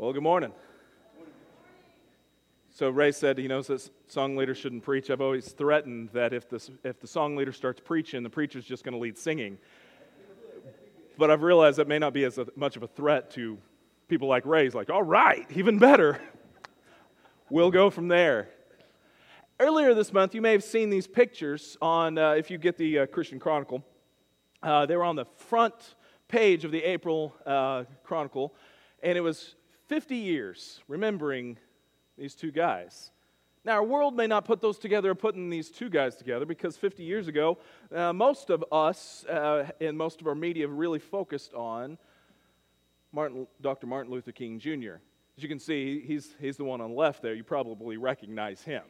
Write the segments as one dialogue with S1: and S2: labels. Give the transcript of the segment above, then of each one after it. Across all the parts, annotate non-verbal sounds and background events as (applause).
S1: Well, good morning. So Ray said he knows that song leader shouldn't preach. I've always threatened that if the, if the song leader starts preaching, the preacher's just going to lead singing. But I've realized that may not be as a, much of a threat to people like Ray. He's like, all right, even better. we'll go from there. Earlier this month, you may have seen these pictures on, uh, if you get the uh, Christian Chronicle. Uh, they were on the front page of the April uh, Chronicle, and it was 50 years remembering these two guys. Now, our world may not put those together, putting these two guys together, because 50 years ago, uh, most of us uh, and most of our media really focused on Martin, Dr. Martin Luther King Jr. As you can see, he's, he's the one on the left there. You probably recognize him.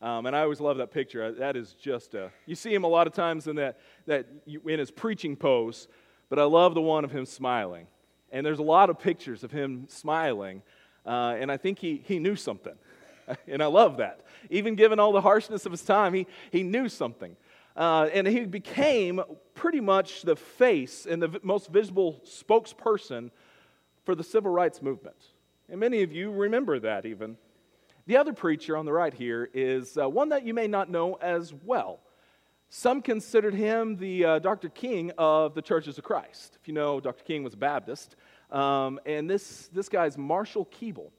S1: Um, and I always love that picture. That is just a, you see him a lot of times in, that, that in his preaching pose, but I love the one of him smiling. And there's a lot of pictures of him smiling, uh, and I think he, he knew something. (laughs) and I love that. Even given all the harshness of his time, he, he knew something. Uh, and he became pretty much the face and the most visible spokesperson for the civil rights movement. And many of you remember that even. The other preacher on the right here is uh, one that you may not know as well. Some considered him the uh, Dr. King of the Churches of Christ. If you know, Dr. King was a Baptist. Um, and this, this guy's Marshall Keeble.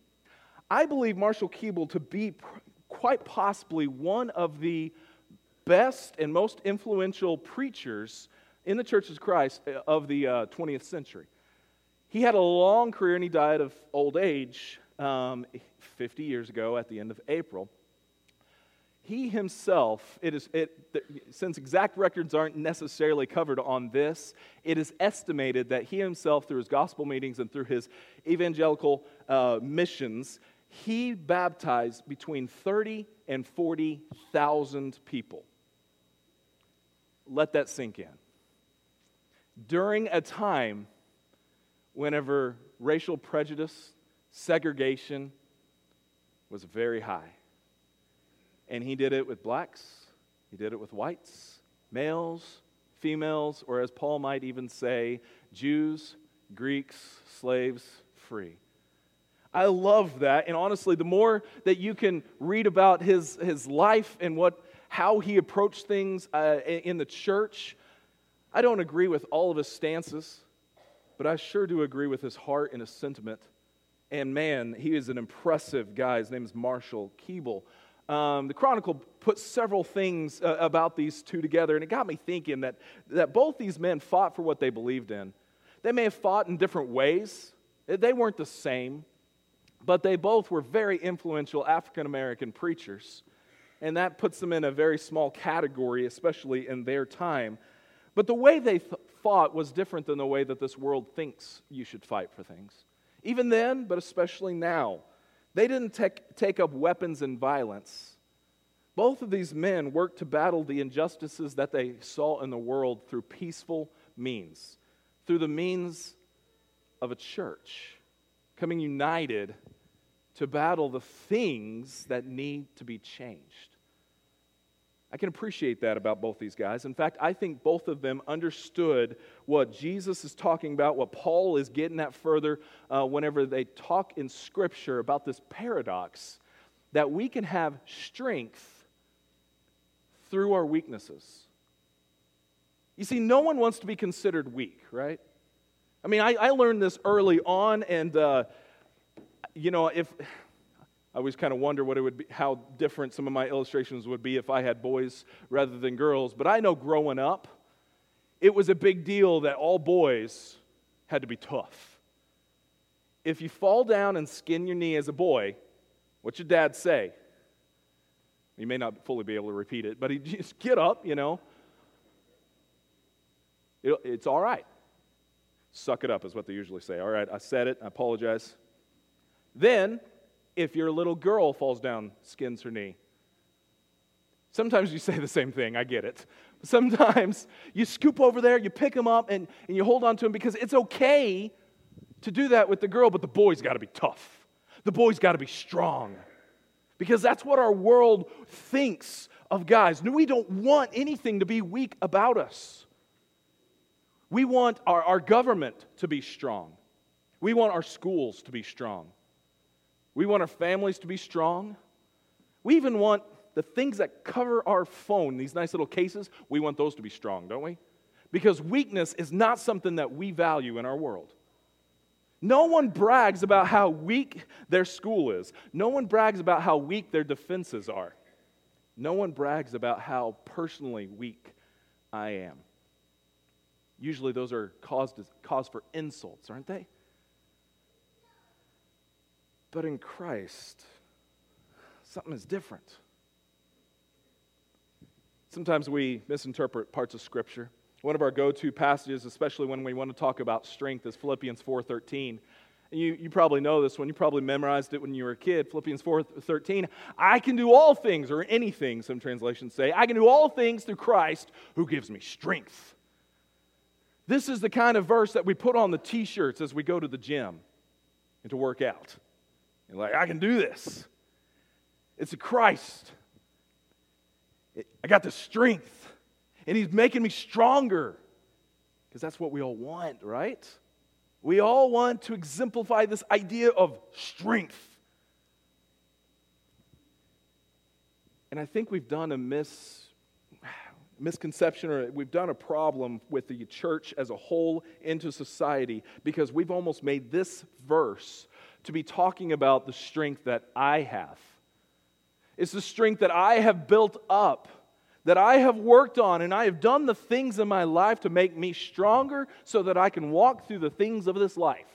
S1: I believe Marshall Keeble to be pr- quite possibly one of the best and most influential preachers in the Church of Christ uh, of the uh, 20th century. He had a long career and he died of old age um, 50 years ago at the end of April. He himself, it is, it, since exact records aren't necessarily covered on this, it is estimated that he himself, through his gospel meetings and through his evangelical uh, missions, he baptized between 30 and 40,000 people. Let that sink in. During a time whenever racial prejudice segregation was very high. And he did it with blacks, he did it with whites, males, females, or as Paul might even say, Jews, Greeks, slaves, free. I love that. And honestly, the more that you can read about his, his life and what, how he approached things uh, in the church, I don't agree with all of his stances, but I sure do agree with his heart and his sentiment and man, he is an impressive guy. His name is Marshall Keeble. Um, the Chronicle put several things uh, about these two together, and it got me thinking that, that both these men fought for what they believed in. They may have fought in different ways, they weren't the same, but they both were very influential African American preachers. And that puts them in a very small category, especially in their time. But the way they th- fought was different than the way that this world thinks you should fight for things. Even then, but especially now, they didn't take, take up weapons and violence. Both of these men worked to battle the injustices that they saw in the world through peaceful means, through the means of a church, coming united to battle the things that need to be changed. I can appreciate that about both these guys. In fact, I think both of them understood what Jesus is talking about, what Paul is getting at further uh, whenever they talk in Scripture about this paradox that we can have strength through our weaknesses. You see, no one wants to be considered weak, right? I mean, I, I learned this early on, and, uh, you know, if I always kind of wonder what it would be, how different some of my illustrations would be if I had boys rather than girls. But I know growing up, it was a big deal that all boys had to be tough. If you fall down and skin your knee as a boy, what's your dad say? You may not fully be able to repeat it, but he (laughs) just get up, you know. It, it's all right. Suck it up is what they usually say. All right, I said it. I apologize. Then if your little girl falls down, skins her knee. Sometimes you say the same thing, I get it. Sometimes you scoop over there, you pick them up, and, and you hold on to them because it's okay to do that with the girl, but the boy's got to be tough. The boy's got to be strong. Because that's what our world thinks of guys. We don't want anything to be weak about us. We want our, our government to be strong. We want our schools to be strong. We want our families to be strong. We even want the things that cover our phone, these nice little cases, we want those to be strong, don't we? Because weakness is not something that we value in our world. No one brags about how weak their school is. No one brags about how weak their defenses are. No one brags about how personally weak I am. Usually, those are cause, cause for insults, aren't they? But in Christ, something is different. Sometimes we misinterpret parts of Scripture. One of our go-to passages, especially when we want to talk about strength, is Philippians 4:13. And you, you probably know this one. You probably memorized it when you were a kid. Philippians 4:13. I can do all things, or anything, some translations say. I can do all things through Christ who gives me strength. This is the kind of verse that we put on the t-shirts as we go to the gym and to work out. You're like, I can do this. It's a Christ. I got the strength and He's making me stronger. Because that's what we all want, right? We all want to exemplify this idea of strength. And I think we've done a mis, misconception or we've done a problem with the church as a whole into society because we've almost made this verse to be talking about the strength that I have. It's the strength that I have built up that I have worked on, and I have done the things in my life to make me stronger so that I can walk through the things of this life.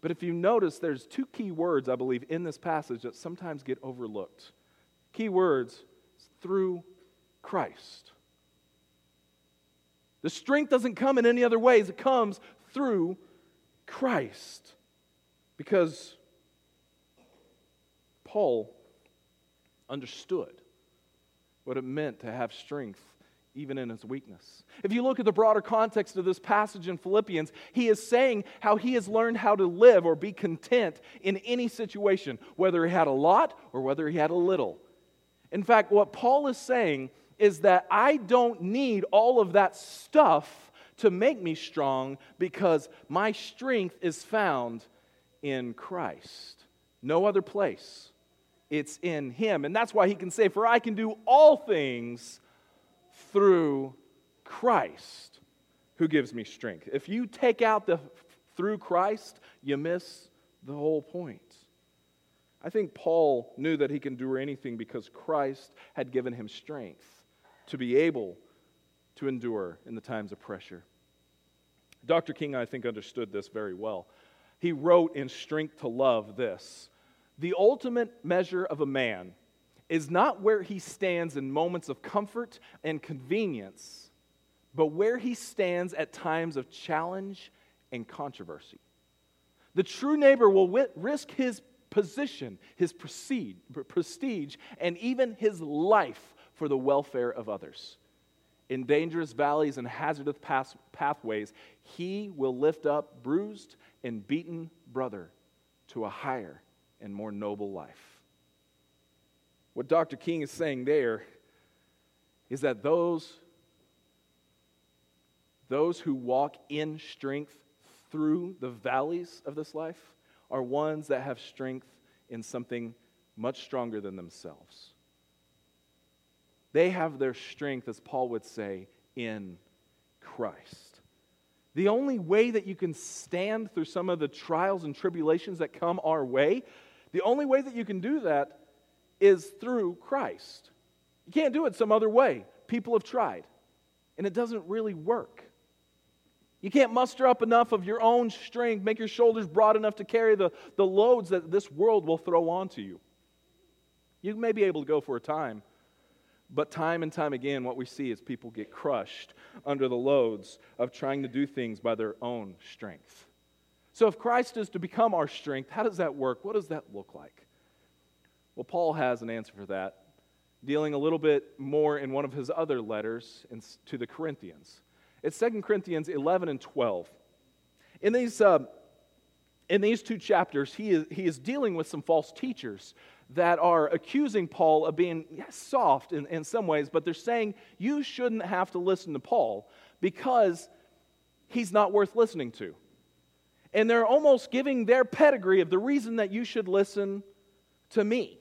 S1: But if you notice, there's two key words, I believe, in this passage that sometimes get overlooked. Key words through Christ. The strength doesn't come in any other ways, it comes through Christ. Because Paul understood what it meant to have strength even in his weakness. If you look at the broader context of this passage in Philippians, he is saying how he has learned how to live or be content in any situation, whether he had a lot or whether he had a little. In fact, what Paul is saying is that I don't need all of that stuff to make me strong because my strength is found in Christ. No other place it's in him. And that's why he can say, For I can do all things through Christ who gives me strength. If you take out the through Christ, you miss the whole point. I think Paul knew that he can do anything because Christ had given him strength to be able to endure in the times of pressure. Dr. King, I think, understood this very well. He wrote in Strength to Love this the ultimate measure of a man is not where he stands in moments of comfort and convenience, but where he stands at times of challenge and controversy. The true neighbor will risk his position, his prestige, and even his life for the welfare of others. In dangerous valleys and hazardous pathways, he will lift up bruised and beaten brother to a higher and more noble life. What Dr. King is saying there is that those, those who walk in strength through the valleys of this life are ones that have strength in something much stronger than themselves. They have their strength, as Paul would say, in Christ. The only way that you can stand through some of the trials and tribulations that come our way the only way that you can do that is through Christ. You can't do it some other way. People have tried, and it doesn't really work. You can't muster up enough of your own strength, make your shoulders broad enough to carry the, the loads that this world will throw onto you. You may be able to go for a time, but time and time again, what we see is people get crushed under the loads of trying to do things by their own strength. So, if Christ is to become our strength, how does that work? What does that look like? Well, Paul has an answer for that, dealing a little bit more in one of his other letters to the Corinthians. It's 2 Corinthians 11 and 12. In these, uh, in these two chapters, he is, he is dealing with some false teachers that are accusing Paul of being soft in, in some ways, but they're saying you shouldn't have to listen to Paul because he's not worth listening to. And they're almost giving their pedigree of the reason that you should listen to me.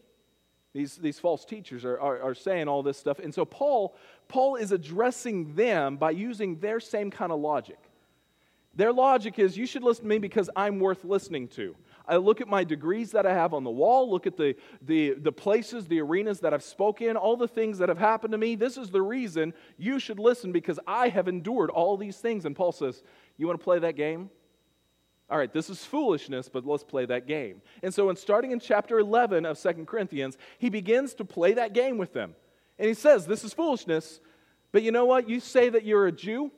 S1: These, these false teachers are, are, are, saying all this stuff. And so Paul, Paul is addressing them by using their same kind of logic. Their logic is you should listen to me because I'm worth listening to. I look at my degrees that I have on the wall, look at the, the, the places, the arenas that I've spoken, all the things that have happened to me. This is the reason you should listen because I have endured all these things. And Paul says, You want to play that game? All right, this is foolishness, but let's play that game. And so, in starting in chapter 11 of Second Corinthians, he begins to play that game with them. And he says, This is foolishness, but you know what? You say that you're a Jew.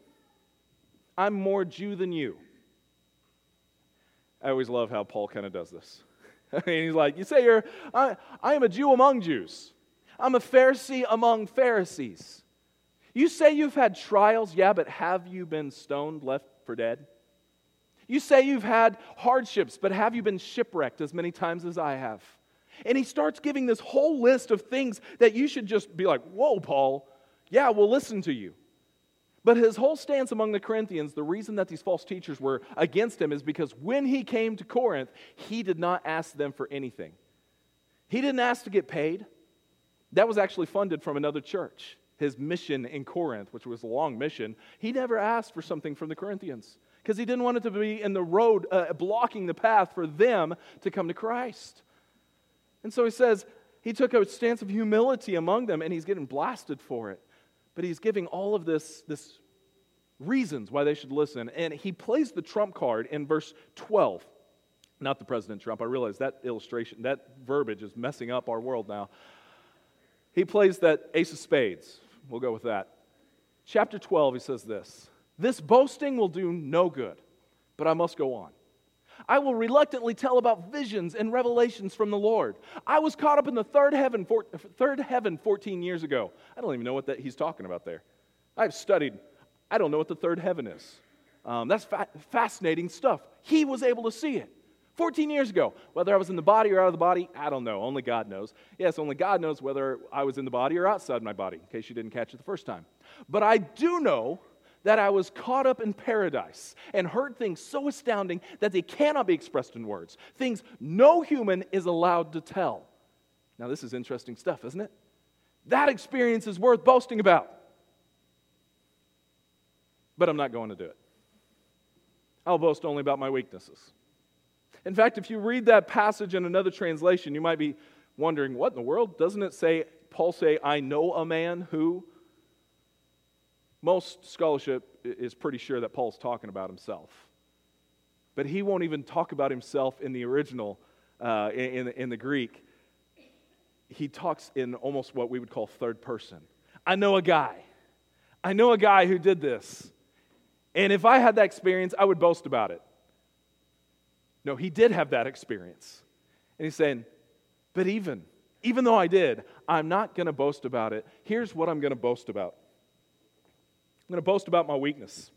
S1: I'm more Jew than you. I always love how Paul kind of does this. (laughs) and he's like, You say you're, I, I am a Jew among Jews, I'm a Pharisee among Pharisees. You say you've had trials, yeah, but have you been stoned, left for dead? You say you've had hardships, but have you been shipwrecked as many times as I have? And he starts giving this whole list of things that you should just be like, Whoa, Paul, yeah, we'll listen to you. But his whole stance among the Corinthians, the reason that these false teachers were against him is because when he came to Corinth, he did not ask them for anything. He didn't ask to get paid. That was actually funded from another church. His mission in Corinth, which was a long mission, he never asked for something from the Corinthians because he didn't want it to be in the road, uh, blocking the path for them to come to Christ. And so he says, he took a stance of humility among them and he's getting blasted for it. But he's giving all of this, this reasons why they should listen. And he plays the trump card in verse 12. Not the President Trump. I realize that illustration, that verbiage is messing up our world now. He plays that ace of spades. We'll go with that. Chapter 12, he says this This boasting will do no good, but I must go on. I will reluctantly tell about visions and revelations from the Lord. I was caught up in the third heaven, four, third heaven 14 years ago. I don't even know what that he's talking about there. I've studied, I don't know what the third heaven is. Um, that's fa- fascinating stuff. He was able to see it 14 years ago. Whether I was in the body or out of the body, I don't know. Only God knows. Yes, only God knows whether I was in the body or outside my body, in case you didn't catch it the first time. But I do know that I was caught up in paradise and heard things so astounding that they cannot be expressed in words, things no human is allowed to tell. Now, this is interesting stuff, isn't it? That experience is worth boasting about. But I'm not going to do it. I'll boast only about my weaknesses. In fact, if you read that passage in another translation, you might be wondering, what in the world? Doesn't it say, Paul say, I know a man who? Most scholarship is pretty sure that Paul's talking about himself. But he won't even talk about himself in the original, uh, in, in the Greek. He talks in almost what we would call third person. I know a guy. I know a guy who did this. And if I had that experience, I would boast about it. No, he did have that experience. And he's saying, but even, even though I did, I'm not going to boast about it. Here's what I'm going to boast about I'm going to boast about my weakness.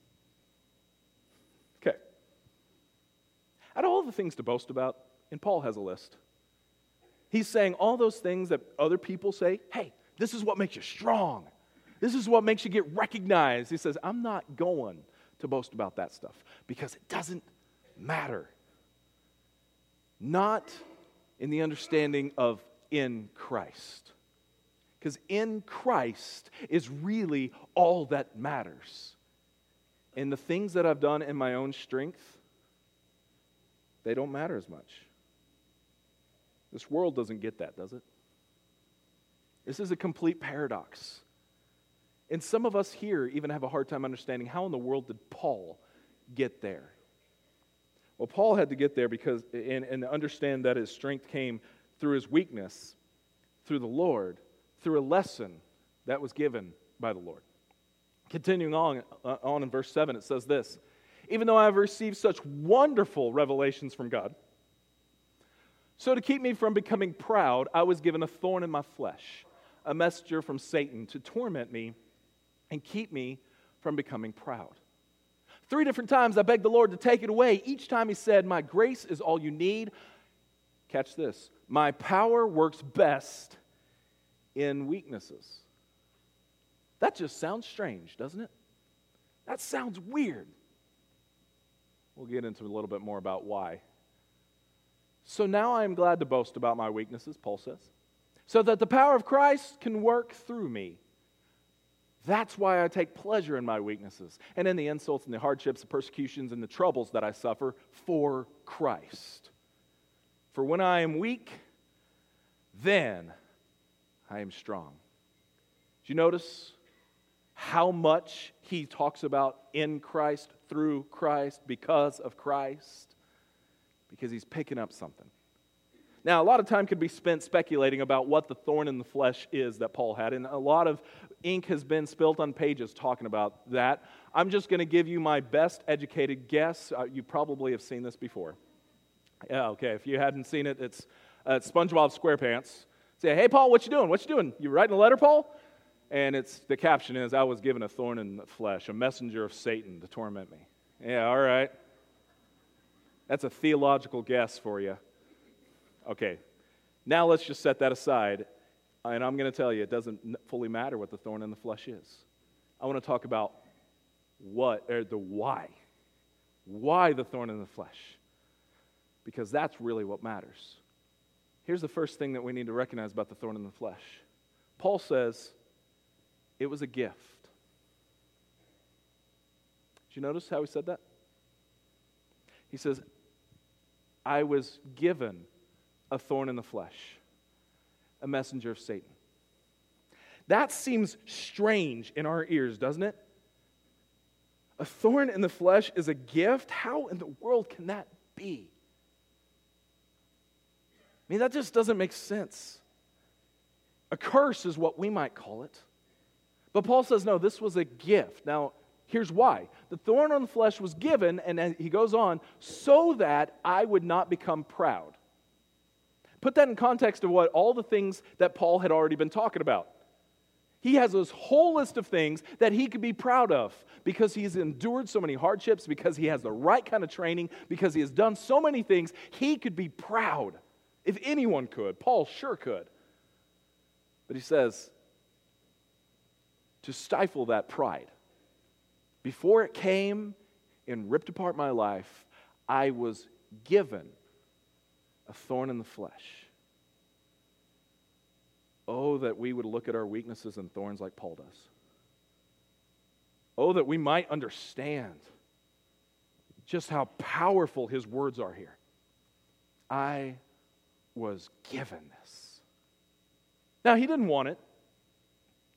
S1: Okay. Out of all the things to boast about, and Paul has a list, he's saying all those things that other people say, hey, this is what makes you strong. This is what makes you get recognized. He says, I'm not going to boast about that stuff because it doesn't matter. Not in the understanding of in Christ. Because in Christ is really all that matters. And the things that I've done in my own strength, they don't matter as much. This world doesn't get that, does it? This is a complete paradox. And some of us here even have a hard time understanding how in the world did Paul get there? Well, Paul had to get there because, and, and understand that his strength came through his weakness, through the Lord, through a lesson that was given by the Lord. Continuing on, uh, on in verse 7, it says this Even though I have received such wonderful revelations from God, so to keep me from becoming proud, I was given a thorn in my flesh, a messenger from Satan to torment me and keep me from becoming proud. Three different times I begged the Lord to take it away. Each time he said, My grace is all you need. Catch this my power works best in weaknesses. That just sounds strange, doesn't it? That sounds weird. We'll get into a little bit more about why. So now I am glad to boast about my weaknesses, Paul says, so that the power of Christ can work through me. That's why I take pleasure in my weaknesses and in the insults and the hardships, the persecutions, and the troubles that I suffer for Christ. For when I am weak, then I am strong. Do you notice how much he talks about in Christ, through Christ, because of Christ? Because he's picking up something. Now, a lot of time could be spent speculating about what the thorn in the flesh is that Paul had, and a lot of ink has been spilt on pages talking about that. I'm just going to give you my best educated guess. Uh, you probably have seen this before. Yeah, okay. If you hadn't seen it, it's uh, SpongeBob SquarePants. Say, hey, Paul, what you doing? What you doing? You writing a letter, Paul? And it's the caption is, I was given a thorn in the flesh, a messenger of Satan to torment me. Yeah, all right. That's a theological guess for you. Okay, now let's just set that aside. And I'm going to tell you, it doesn't fully matter what the thorn in the flesh is. I want to talk about what, or the why. Why the thorn in the flesh? Because that's really what matters. Here's the first thing that we need to recognize about the thorn in the flesh Paul says it was a gift. Did you notice how he said that? He says, I was given a thorn in the flesh, a messenger of Satan. That seems strange in our ears, doesn't it? A thorn in the flesh is a gift? How in the world can that be? I mean, that just doesn't make sense. A curse is what we might call it. But Paul says, no, this was a gift. Now, here's why. The thorn on the flesh was given, and he goes on, so that I would not become proud. Put that in context of what all the things that Paul had already been talking about. He has this whole list of things that he could be proud of because he's endured so many hardships, because he has the right kind of training, because he has done so many things. He could be proud. If anyone could, Paul sure could. But he says, to stifle that pride. Before it came and ripped apart my life, I was given a thorn in the flesh. Oh, that we would look at our weaknesses and thorns like Paul does. Oh, that we might understand just how powerful his words are here. I was given this. Now, he didn't want it.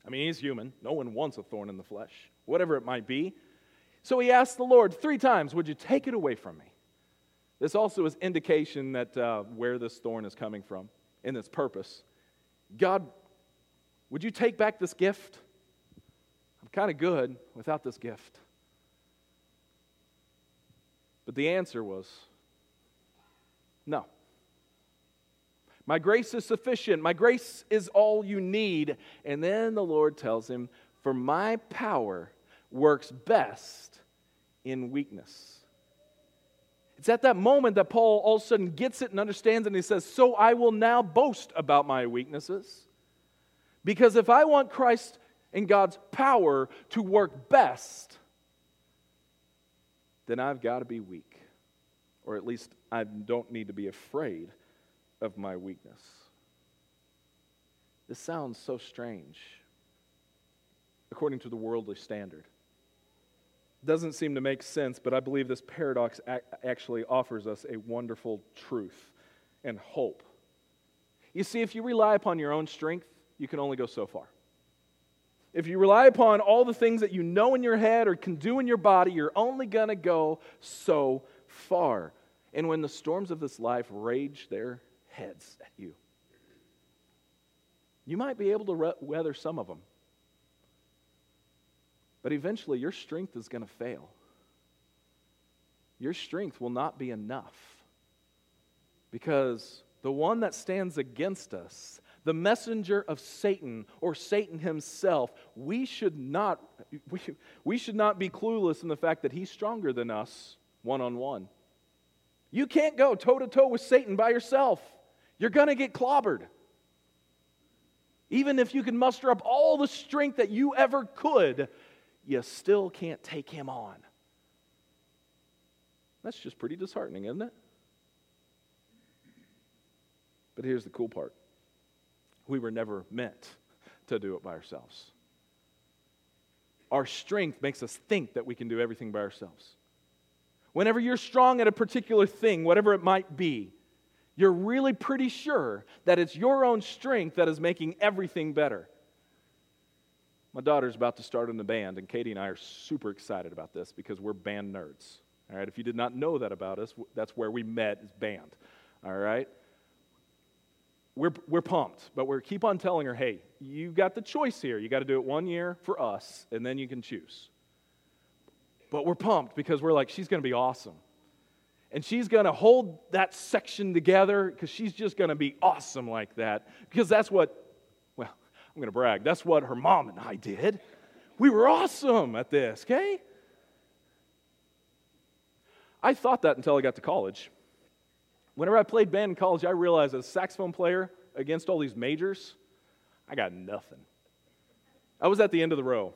S1: I mean, he's human. No one wants a thorn in the flesh, whatever it might be. So he asked the Lord three times, Would you take it away from me? This also is indication that uh, where this thorn is coming from in its purpose. God, would you take back this gift? I'm kind of good without this gift. But the answer was no. My grace is sufficient. My grace is all you need. And then the Lord tells him, For my power works best in weakness. It's at that moment that Paul all of a sudden gets it and understands and he says, So I will now boast about my weaknesses. Because if I want Christ and God's power to work best, then I've got to be weak. Or at least I don't need to be afraid of my weakness. This sounds so strange according to the worldly standard. Doesn't seem to make sense, but I believe this paradox actually offers us a wonderful truth and hope. You see, if you rely upon your own strength, you can only go so far. If you rely upon all the things that you know in your head or can do in your body, you're only going to go so far. And when the storms of this life rage their heads at you. You might be able to re- weather some of them, but eventually your strength is going to fail. Your strength will not be enough because the one that stands against us, the messenger of Satan or Satan himself, we should not, we, we should not be clueless in the fact that he's stronger than us one on one. You can't go toe to toe with Satan by yourself. You're going to get clobbered. Even if you can muster up all the strength that you ever could, you still can't take him on. That's just pretty disheartening, isn't it? But here's the cool part we were never meant to do it by ourselves. Our strength makes us think that we can do everything by ourselves. Whenever you're strong at a particular thing, whatever it might be, you're really pretty sure that it's your own strength that is making everything better. My daughter's about to start in the band, and Katie and I are super excited about this because we're band nerds. All right, if you did not know that about us, that's where we met is band. All right? We're, we're pumped, but we keep on telling her, hey, you got the choice here. You got to do it one year for us, and then you can choose. But we're pumped because we're like, she's going to be awesome. And she's going to hold that section together because she's just going to be awesome like that. Because that's what, well, I'm going to brag. That's what her mom and I did. We were awesome at this, okay? I thought that until I got to college. Whenever I played band in college, I realized as a saxophone player against all these majors, I got nothing. I was at the end of the row.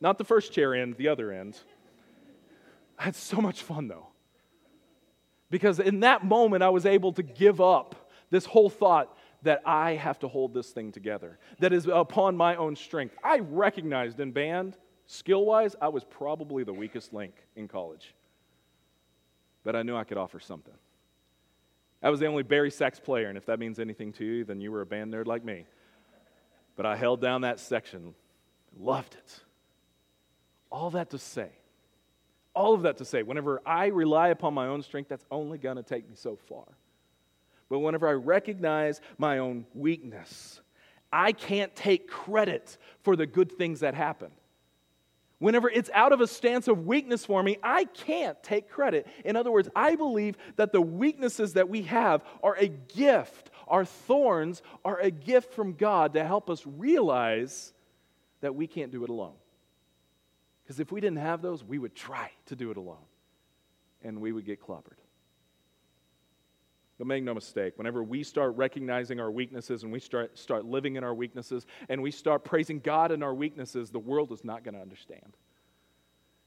S1: Not the first chair end, the other end. I had so much fun though. Because in that moment, I was able to give up this whole thought that I have to hold this thing together, that is upon my own strength. I recognized in band, skill wise, I was probably the weakest link in college. But I knew I could offer something. I was the only bari sax player, and if that means anything to you, then you were a band nerd like me. But I held down that section, loved it. All that to say, all of that to say, whenever I rely upon my own strength, that's only going to take me so far. But whenever I recognize my own weakness, I can't take credit for the good things that happen. Whenever it's out of a stance of weakness for me, I can't take credit. In other words, I believe that the weaknesses that we have are a gift. Our thorns are a gift from God to help us realize that we can't do it alone. Because if we didn't have those, we would try to do it alone and we would get clobbered. But make no mistake, whenever we start recognizing our weaknesses and we start, start living in our weaknesses and we start praising God in our weaknesses, the world is not going to understand.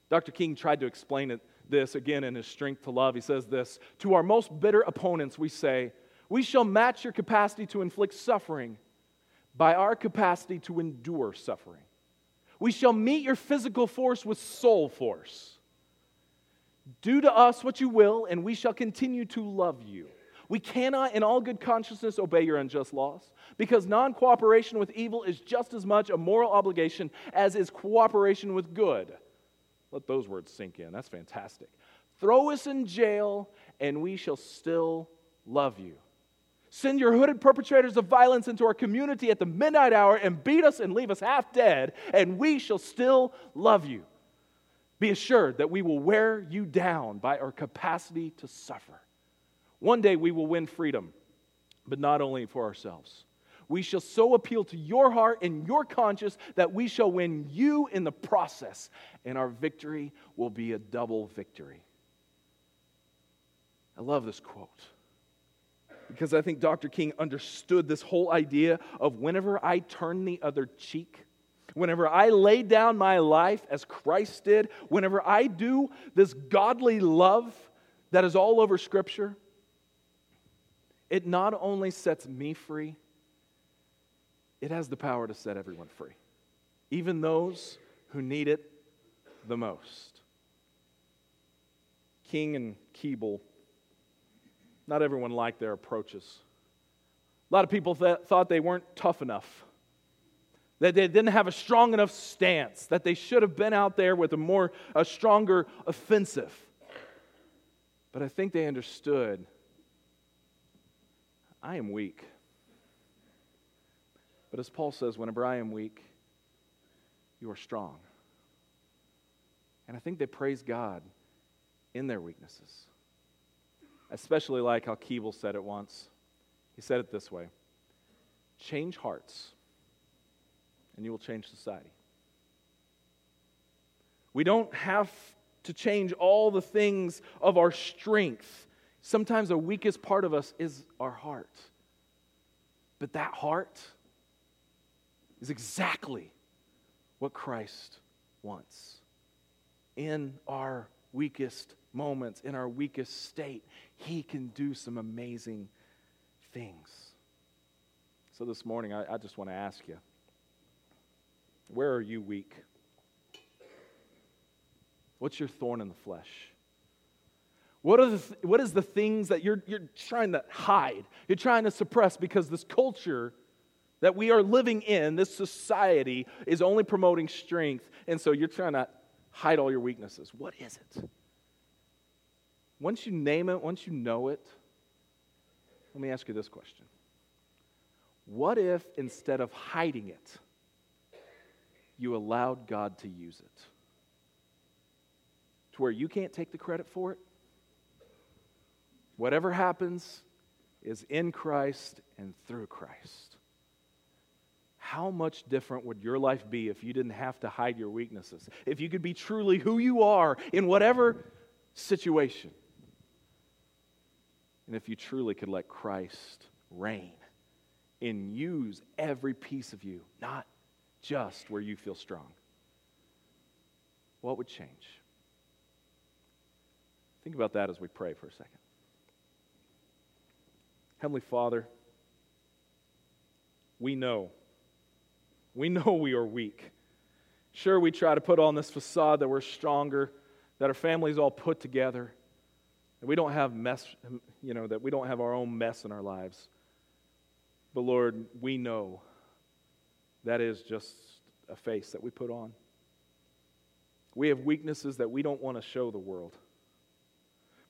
S1: Dr. King tried to explain it, this again in his Strength to Love. He says this To our most bitter opponents, we say, We shall match your capacity to inflict suffering by our capacity to endure suffering. We shall meet your physical force with soul force. Do to us what you will, and we shall continue to love you. We cannot, in all good consciousness, obey your unjust laws because non cooperation with evil is just as much a moral obligation as is cooperation with good. Let those words sink in. That's fantastic. Throw us in jail, and we shall still love you. Send your hooded perpetrators of violence into our community at the midnight hour and beat us and leave us half dead, and we shall still love you. Be assured that we will wear you down by our capacity to suffer. One day we will win freedom, but not only for ourselves. We shall so appeal to your heart and your conscience that we shall win you in the process, and our victory will be a double victory. I love this quote because I think Dr. King understood this whole idea of whenever I turn the other cheek, whenever I lay down my life as Christ did, whenever I do this godly love that is all over Scripture, it not only sets me free, it has the power to set everyone free, even those who need it the most. King and Keeble not everyone liked their approaches. A lot of people th- thought they weren't tough enough, that they didn't have a strong enough stance, that they should have been out there with a more, a stronger offensive. But I think they understood I am weak. But as Paul says, whenever I am weak, you are strong. And I think they praise God in their weaknesses especially like how Keeble said it once. He said it this way Change hearts, and you will change society. We don't have to change all the things of our strength. Sometimes the weakest part of us is our heart. But that heart is exactly what Christ wants in our weakest moments, in our weakest state, He can do some amazing things. So this morning, I, I just want to ask you where are you weak? What's your thorn in the flesh? What, are the th- what is the things that you're, you're trying to hide? You're trying to suppress because this culture that we are living in, this society, is only promoting strength. And so you're trying to hide all your weaknesses. What is it? Once you name it, once you know it, let me ask you this question What if instead of hiding it, you allowed God to use it? To where you can't take the credit for it? Whatever happens is in Christ and through Christ. How much different would your life be if you didn't have to hide your weaknesses? If you could be truly who you are in whatever situation? And if you truly could let Christ reign and use every piece of you, not just where you feel strong, what would change? Think about that as we pray for a second. Heavenly Father, we know. We know we are weak. Sure, we try to put on this facade that we're stronger, that our family's all put together, that we don't have mess, you know, that we don't have our own mess in our lives. But Lord, we know that is just a face that we put on. We have weaknesses that we don't want to show the world.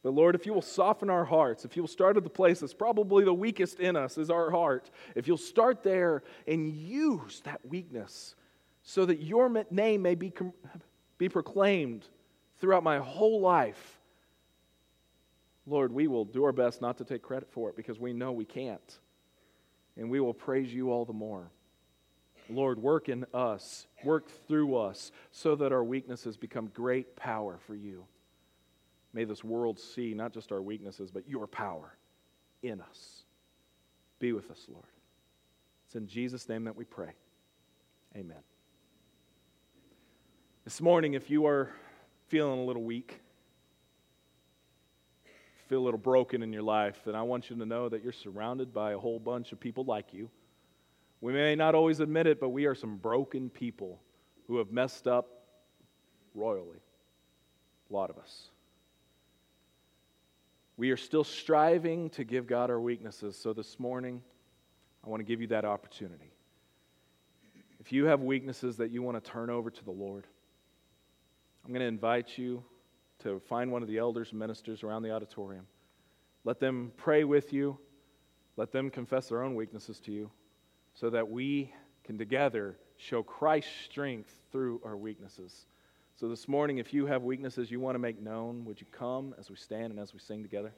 S1: But Lord, if you will soften our hearts, if you'll start at the place that's probably the weakest in us, is our heart, if you'll start there and use that weakness so that your name may be, be proclaimed throughout my whole life, Lord, we will do our best not to take credit for it because we know we can't. And we will praise you all the more. Lord, work in us, work through us, so that our weaknesses become great power for you. May this world see not just our weaknesses, but your power in us. Be with us, Lord. It's in Jesus' name that we pray. Amen. This morning, if you are feeling a little weak, feel a little broken in your life, then I want you to know that you're surrounded by a whole bunch of people like you. We may not always admit it, but we are some broken people who have messed up royally. A lot of us. We are still striving to give God our weaknesses. So this morning, I want to give you that opportunity. If you have weaknesses that you want to turn over to the Lord, I'm going to invite you to find one of the elders and ministers around the auditorium. Let them pray with you. Let them confess their own weaknesses to you so that we can together show Christ's strength through our weaknesses. So, this morning, if you have weaknesses you want to make known, would you come as we stand and as we sing together?